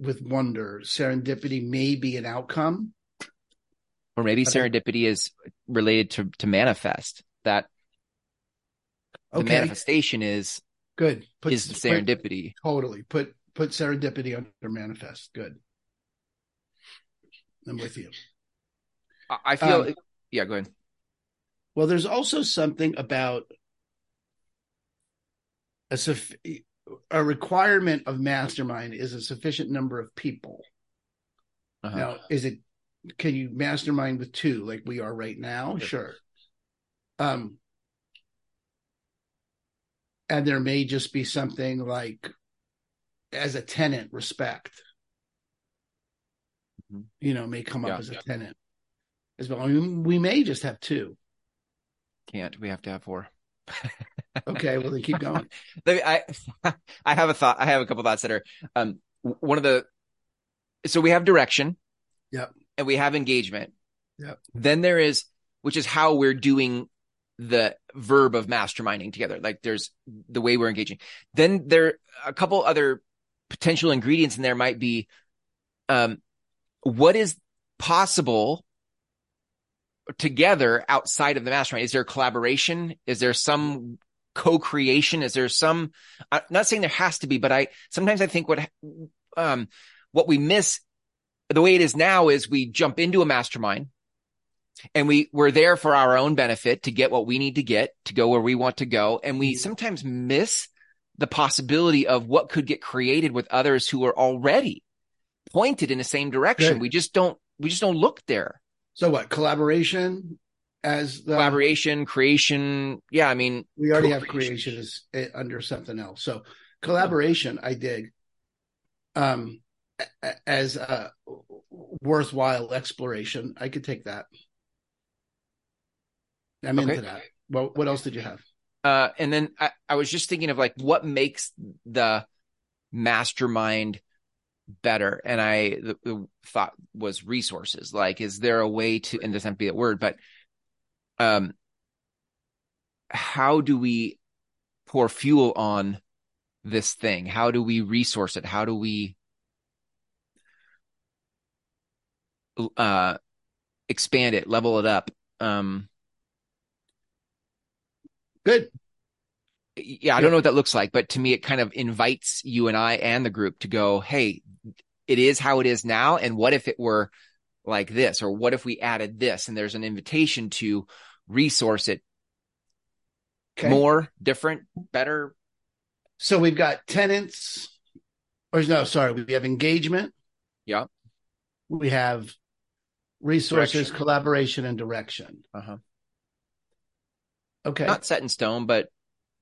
Speaker 2: with wonder, serendipity may be an outcome.
Speaker 1: Or maybe serendipity is related to, to manifest that okay. the manifestation is
Speaker 2: good.
Speaker 1: Put, is the serendipity.
Speaker 2: Put, totally. Put put serendipity under manifest. Good. I'm with you.
Speaker 1: I feel. Um, yeah, go ahead.
Speaker 2: Well, there's also something about a a requirement of mastermind is a sufficient number of people. Uh-huh. Now, is it can you mastermind with two like we are right now? Sure. sure. Um, and there may just be something like as a tenant respect mm-hmm. you know, may come up yeah, as a tenant as well. I mean, we may just have two.
Speaker 1: Can't. We have to have four.
Speaker 2: Okay, well then keep going.
Speaker 1: I I have a thought. I have a couple thoughts that are um one of the so we have direction.
Speaker 2: Yep.
Speaker 1: And we have engagement.
Speaker 2: Yep.
Speaker 1: Then there is which is how we're doing the verb of masterminding together. Like there's the way we're engaging. Then there are a couple other potential ingredients in there might be um what is possible together outside of the mastermind? Is there collaboration? Is there some co-creation? Is there some, I'm not saying there has to be, but I, sometimes I think what, um, what we miss the way it is now is we jump into a mastermind and we we're there for our own benefit to get what we need to get to go where we want to go. And we sometimes miss the possibility of what could get created with others who are already pointed in the same direction. We just don't, we just don't look there.
Speaker 2: So what collaboration as
Speaker 1: the collaboration, creation. Yeah. I mean,
Speaker 2: we already have creation as eh, under something else. So collaboration, I dig, um, as a worthwhile exploration. I could take that. I'm okay. into that. Well, what else did you have?
Speaker 1: Uh, and then I, I was just thinking of like what makes the mastermind better and i the, the, thought was resources. Like is there a way to and this not be that word but um how do we pour fuel on this thing? How do we resource it? How do we uh expand it level it up? Um
Speaker 2: good.
Speaker 1: Yeah, I don't know what that looks like, but to me, it kind of invites you and I and the group to go, Hey, it is how it is now. And what if it were like this? Or what if we added this? And there's an invitation to resource it okay. more, different, better.
Speaker 2: So we've got tenants, or no, sorry, we have engagement.
Speaker 1: Yeah.
Speaker 2: We have resources, direction. collaboration, and direction.
Speaker 1: Uh huh.
Speaker 2: Okay.
Speaker 1: Not set in stone, but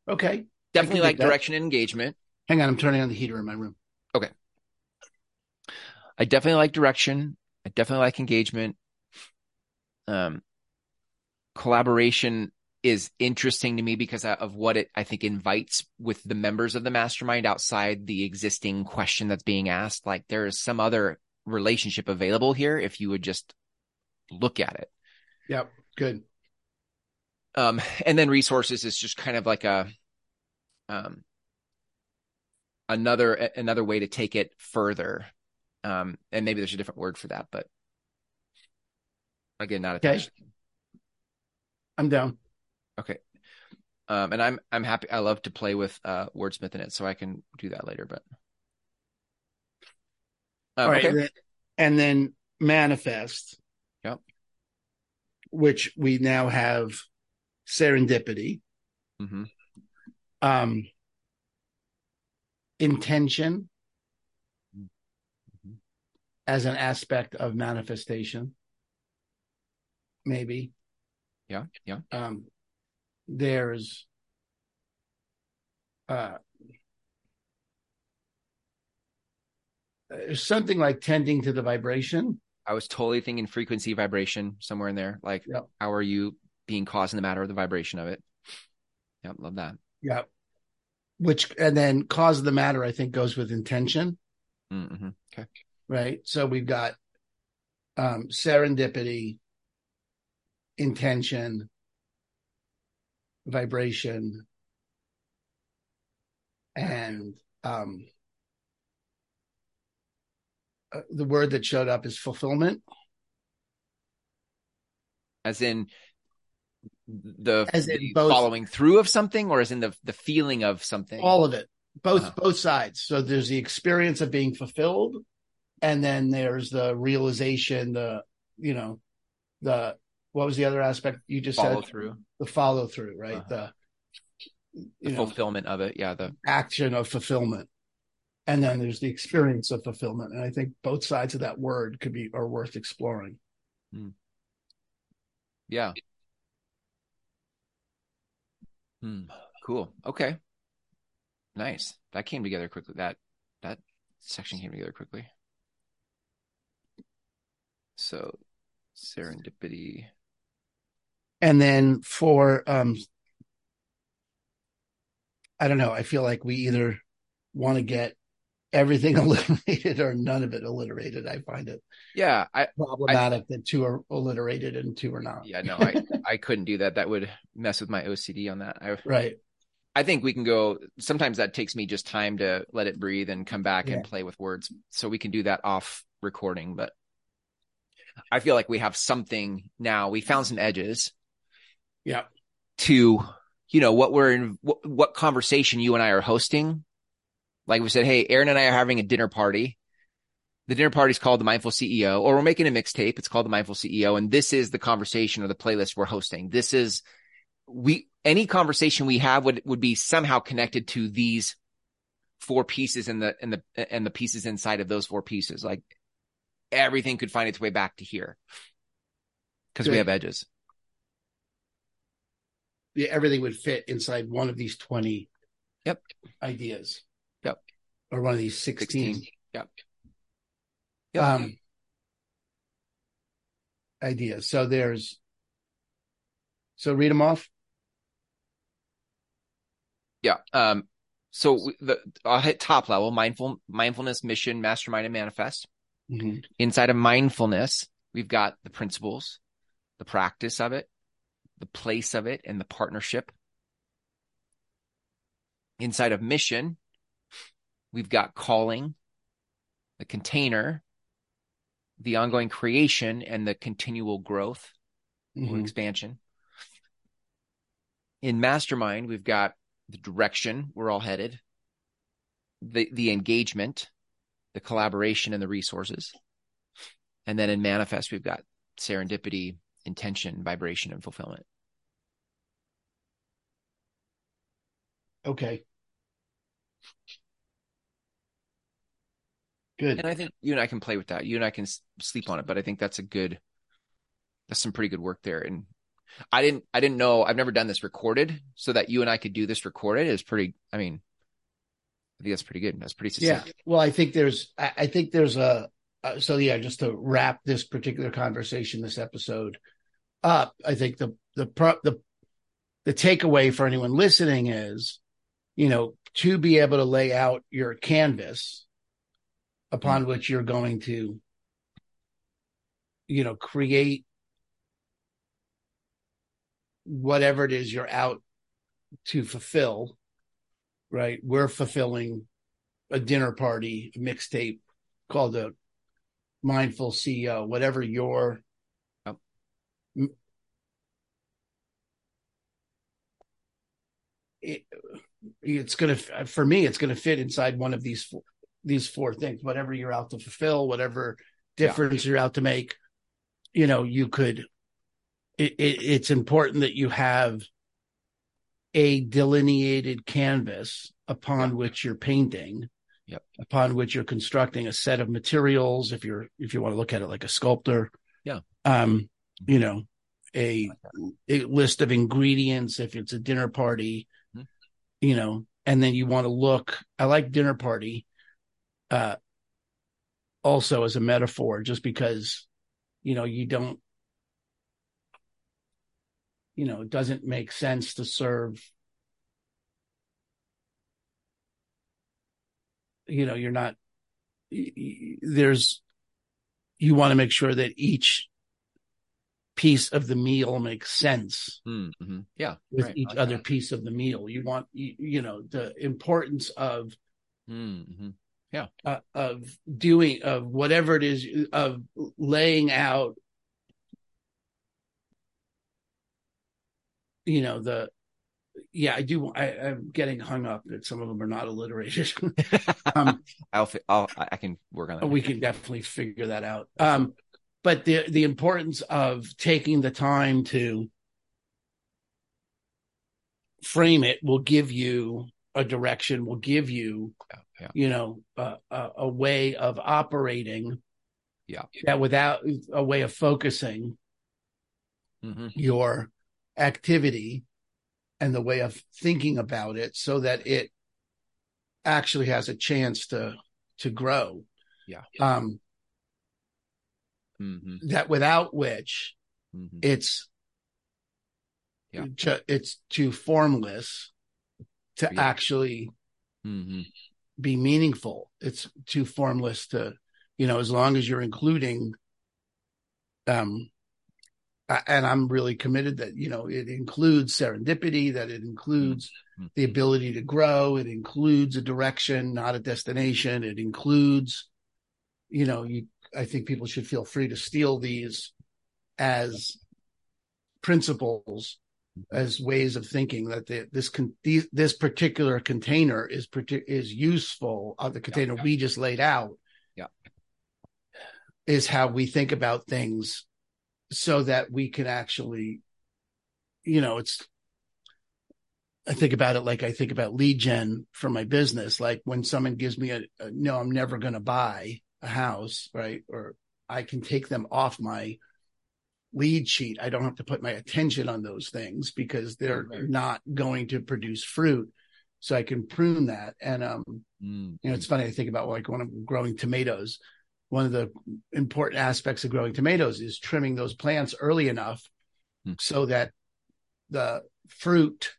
Speaker 2: Okay.
Speaker 1: Definitely like direction and engagement.
Speaker 2: Hang on, I'm turning on the heater in my room.
Speaker 1: Okay. I definitely like direction. I definitely like engagement. Um, collaboration is interesting to me because of what it I think invites with the members of the mastermind outside the existing question that's being asked. Like there is some other relationship available here if you would just look at it.
Speaker 2: Yep. Good.
Speaker 1: Um, and then resources is just kind of like a, um, another, another way to take it further. Um, and maybe there's a different word for that, but again, not attached.
Speaker 2: Okay. I'm down.
Speaker 1: Okay. Um, and I'm, I'm happy. I love to play with, uh, wordsmith in it, so I can do that later, but.
Speaker 2: Um, All right. Okay. And then manifest.
Speaker 1: Yep.
Speaker 2: Which we now have serendipity,
Speaker 1: mm-hmm.
Speaker 2: um, intention. As an aspect of manifestation. maybe.
Speaker 1: Yeah, yeah.
Speaker 2: Um, there's uh, something like tending to the vibration.
Speaker 1: I was totally thinking frequency vibration somewhere in there. Like, yep. how are you being caused in the matter of the vibration of it? Yep, love that.
Speaker 2: Yep. Which and then cause of the matter, I think, goes with intention.
Speaker 1: Mm-hmm. Okay.
Speaker 2: Right. So we've got um, serendipity, intention, vibration, and um, uh, the word that showed up is fulfillment.
Speaker 1: As in the, as in the both, following through of something, or as in the the feeling of something.
Speaker 2: All of it, both uh-huh. both sides. So there's the experience of being fulfilled, and then there's the realization, the you know, the what was the other aspect you just
Speaker 1: follow
Speaker 2: said?
Speaker 1: through.
Speaker 2: The follow through, right? Uh-huh.
Speaker 1: The, the know, fulfillment of it, yeah. The
Speaker 2: action of fulfillment, and then there's the experience of fulfillment, and I think both sides of that word could be are worth exploring.
Speaker 1: Hmm. Yeah. Hmm. Cool. Okay. Nice. That came together quickly. That that section came together quickly. So serendipity.
Speaker 2: And then for um I don't know, I feel like we either want to get everything alliterated or none of it alliterated. I find it
Speaker 1: yeah I,
Speaker 2: problematic I, that two are alliterated and two are not.
Speaker 1: Yeah, no, I I couldn't do that. That would mess with my OCD on that. I,
Speaker 2: right.
Speaker 1: I think we can go. Sometimes that takes me just time to let it breathe and come back yeah. and play with words. So we can do that off recording. But I feel like we have something now. We found some edges.
Speaker 2: Yeah.
Speaker 1: To you know what we're in, what, what conversation you and I are hosting like we said, hey, Aaron and I are having a dinner party. The dinner party is called the Mindful CEO, or we're making a mixtape. It's called the Mindful CEO. And this is the conversation or the playlist we're hosting. This is we, any conversation we have would, would be somehow connected to these four pieces and the, and the, and the pieces inside of those four pieces. Like everything could find its way back to here because we have edges.
Speaker 2: Yeah, everything would fit inside one of these 20
Speaker 1: yep.
Speaker 2: ideas Yep.
Speaker 1: or
Speaker 2: one of these 16.
Speaker 1: 16. Yep.
Speaker 2: yep. Um, ideas. So there's, so read them off.
Speaker 1: Yeah. Um, so the I'll hit top level mindful mindfulness mission mastermind and manifest. Mm-hmm. Inside of mindfulness, we've got the principles, the practice of it, the place of it, and the partnership. Inside of mission, We've got calling, the container, the ongoing creation, and the continual growth mm-hmm. or expansion. In mastermind, we've got the direction we're all headed, the the engagement, the collaboration, and the resources. And then in manifest, we've got serendipity, intention, vibration, and fulfillment.
Speaker 2: Okay. Good.
Speaker 1: And I think you and I can play with that. You and I can sleep on it, but I think that's a good, that's some pretty good work there. And I didn't, I didn't know, I've never done this recorded so that you and I could do this recorded is pretty, I mean, I think that's pretty good. That's pretty succinct.
Speaker 2: Yeah. Well, I think there's, I, I think there's a, uh, so yeah, just to wrap this particular conversation, this episode up, I think the, the, pro, the, the takeaway for anyone listening is, you know, to be able to lay out your canvas upon mm-hmm. which you're going to you know create whatever it is you're out to fulfill right we're fulfilling a dinner party a mixtape called a mindful ceo whatever your it, it's going to for me it's going to fit inside one of these these four things, whatever you're out to fulfill, whatever difference yeah. you're out to make, you know, you could, it, it, it's important that you have a delineated canvas upon which you're painting,
Speaker 1: yep.
Speaker 2: upon which you're constructing a set of materials. If you're, if you want to look at it like a sculptor,
Speaker 1: yeah.
Speaker 2: Um, you know, a, a list of ingredients if it's a dinner party, mm-hmm. you know, and then you want to look. I like dinner party, uh, also as a metaphor, just because, you know, you don't, you know, it doesn't make sense to serve. You know, you're not. There's, you want to make sure that each piece of the meal makes sense.
Speaker 1: Mm-hmm. Yeah.
Speaker 2: With right. each other piece of the meal. You want, you, you know, the importance of,
Speaker 1: mm-hmm. yeah,
Speaker 2: uh, of doing, of whatever it is, of laying out, you know, the, yeah, I do. I, am getting hung up that some of them are not alliterated.
Speaker 1: um, I'll, I'll, I can work on that.
Speaker 2: We can definitely figure that out. Um, but the the importance of taking the time to frame it will give you a direction will give you yeah, yeah. you know a, a, way of operating
Speaker 1: yeah
Speaker 2: that without a way of focusing mm-hmm. your activity and the way of thinking about it so that it actually has a chance to to grow
Speaker 1: yeah
Speaker 2: um
Speaker 1: mm-hmm.
Speaker 2: that without which mm-hmm. it's
Speaker 1: yeah.
Speaker 2: it's too formless to yeah. actually
Speaker 1: mm-hmm.
Speaker 2: be meaningful. It's too formless to, you know, as long as you're including, um, and I'm really committed that, you know, it includes serendipity, that it includes mm-hmm. the ability to grow. It includes a direction, not a destination. It includes, you know, you I think people should feel free to steal these as principles, as ways of thinking that the, this con, these, this particular container is is useful. Of the container yeah, yeah. we just laid out,
Speaker 1: yeah,
Speaker 2: is how we think about things, so that we can actually, you know, it's. I think about it like I think about lead gen for my business. Like when someone gives me a, a no, I'm never going to buy a house, right? Or I can take them off my lead sheet. I don't have to put my attention on those things because they're right. not going to produce fruit. So I can prune that. And, um, mm-hmm. you know, it's funny. I think about like when I'm growing tomatoes, one of the important aspects of growing tomatoes is trimming those plants early enough mm-hmm. so that the fruit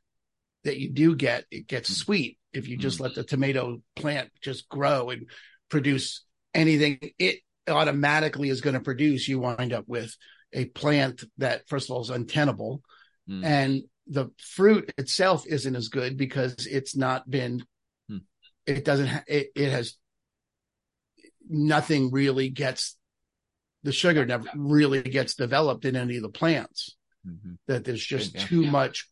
Speaker 2: that you do get, it gets mm-hmm. sweet. If you just mm. let the tomato plant just grow and produce anything it automatically is going to produce, you wind up with a plant that, first of all, is untenable. Mm. And the fruit itself isn't as good because it's not been, mm. it doesn't, ha- it, it has nothing really gets, the sugar never really gets developed in any of the plants. Mm-hmm. That there's just yeah. too yeah. much,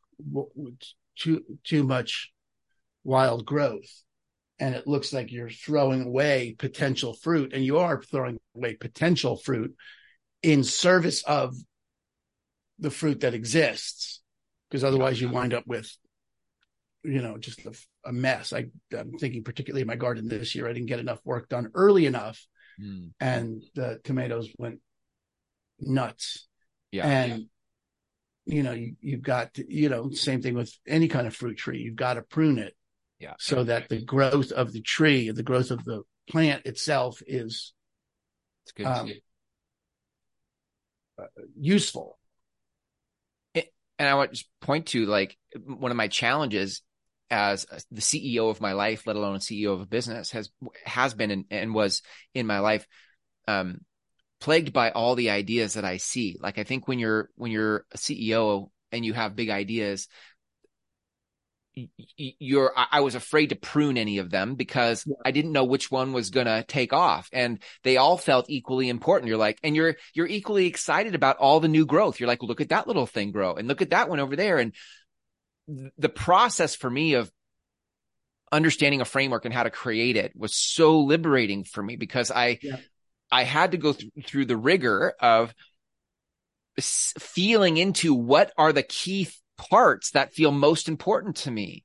Speaker 2: too, too much wild growth and it looks like you're throwing away potential fruit and you are throwing away potential fruit in service of the fruit that exists because otherwise you wind up with you know just a, a mess I, am thinking particularly in my garden this year i didn't get enough work done early enough
Speaker 1: mm.
Speaker 2: and the tomatoes went nuts
Speaker 1: yeah
Speaker 2: and you know you, you've got to, you know same thing with any kind of fruit tree you've got to prune it
Speaker 1: yeah.
Speaker 2: So that the growth of the tree, the growth of the plant itself is um, uh, useful.
Speaker 1: And I want to point to like one of my challenges as the CEO of my life, let alone a CEO of a business, has has been and, and was in my life, um, plagued by all the ideas that I see. Like I think when you're when you're a CEO and you have big ideas, you're I was afraid to prune any of them because yeah. I didn't know which one was going to take off and they all felt equally important. You're like and you're you're equally excited about all the new growth. You're like look at that little thing grow and look at that one over there and the process for me of understanding a framework and how to create it was so liberating for me because I yeah. I had to go th- through the rigor of feeling into what are the key parts that feel most important to me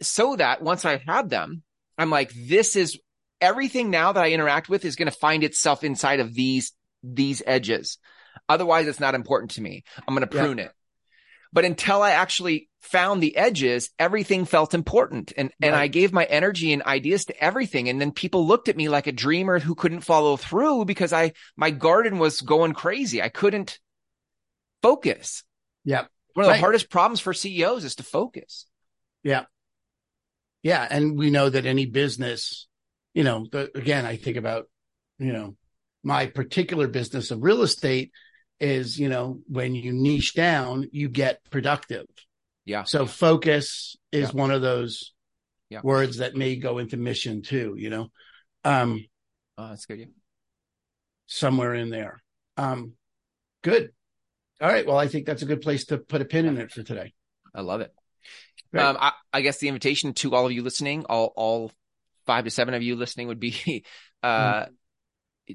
Speaker 1: so that once I had them, I'm like, this is everything now that I interact with is going to find itself inside of these, these edges. Otherwise, it's not important to me. I'm going to prune yeah. it. But until I actually found the edges, everything felt important. And, right. and I gave my energy and ideas to everything. And then people looked at me like a dreamer who couldn't follow through because I, my garden was going crazy. I couldn't focus.
Speaker 2: Yeah.
Speaker 1: One of right. the hardest problems for CEOs is to focus.
Speaker 2: Yeah. Yeah. And we know that any business, you know, the, again, I think about, you know, my particular business of real estate is, you know, when you niche down, you get productive.
Speaker 1: Yeah.
Speaker 2: So focus is yeah. one of those yeah. words that may go into mission too, you know. Um
Speaker 1: oh, that's good. Yeah.
Speaker 2: Somewhere in there. Um good. All right. Well, I think that's a good place to put a pin in it for today.
Speaker 1: I love it. Um, I, I, guess the invitation to all of you listening, all all five to seven of you listening, would be uh, mm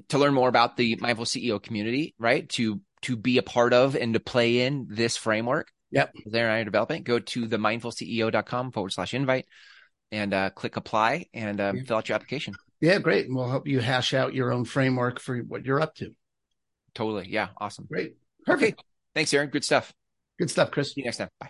Speaker 1: to learn more about the mindful CEO community, right? To to be a part of and to play in this framework.
Speaker 2: Yep.
Speaker 1: There I are developing. Go to the mindfulceo.com forward slash invite and uh, click apply and um, yeah. fill out your application.
Speaker 2: Yeah, great. And we'll help you hash out your own framework for what you're up to.
Speaker 1: Totally. Yeah. Awesome.
Speaker 2: Great.
Speaker 1: Perfect. Okay. Thanks, Aaron. Good stuff.
Speaker 2: Good stuff, Chris.
Speaker 1: See you next time. Bye.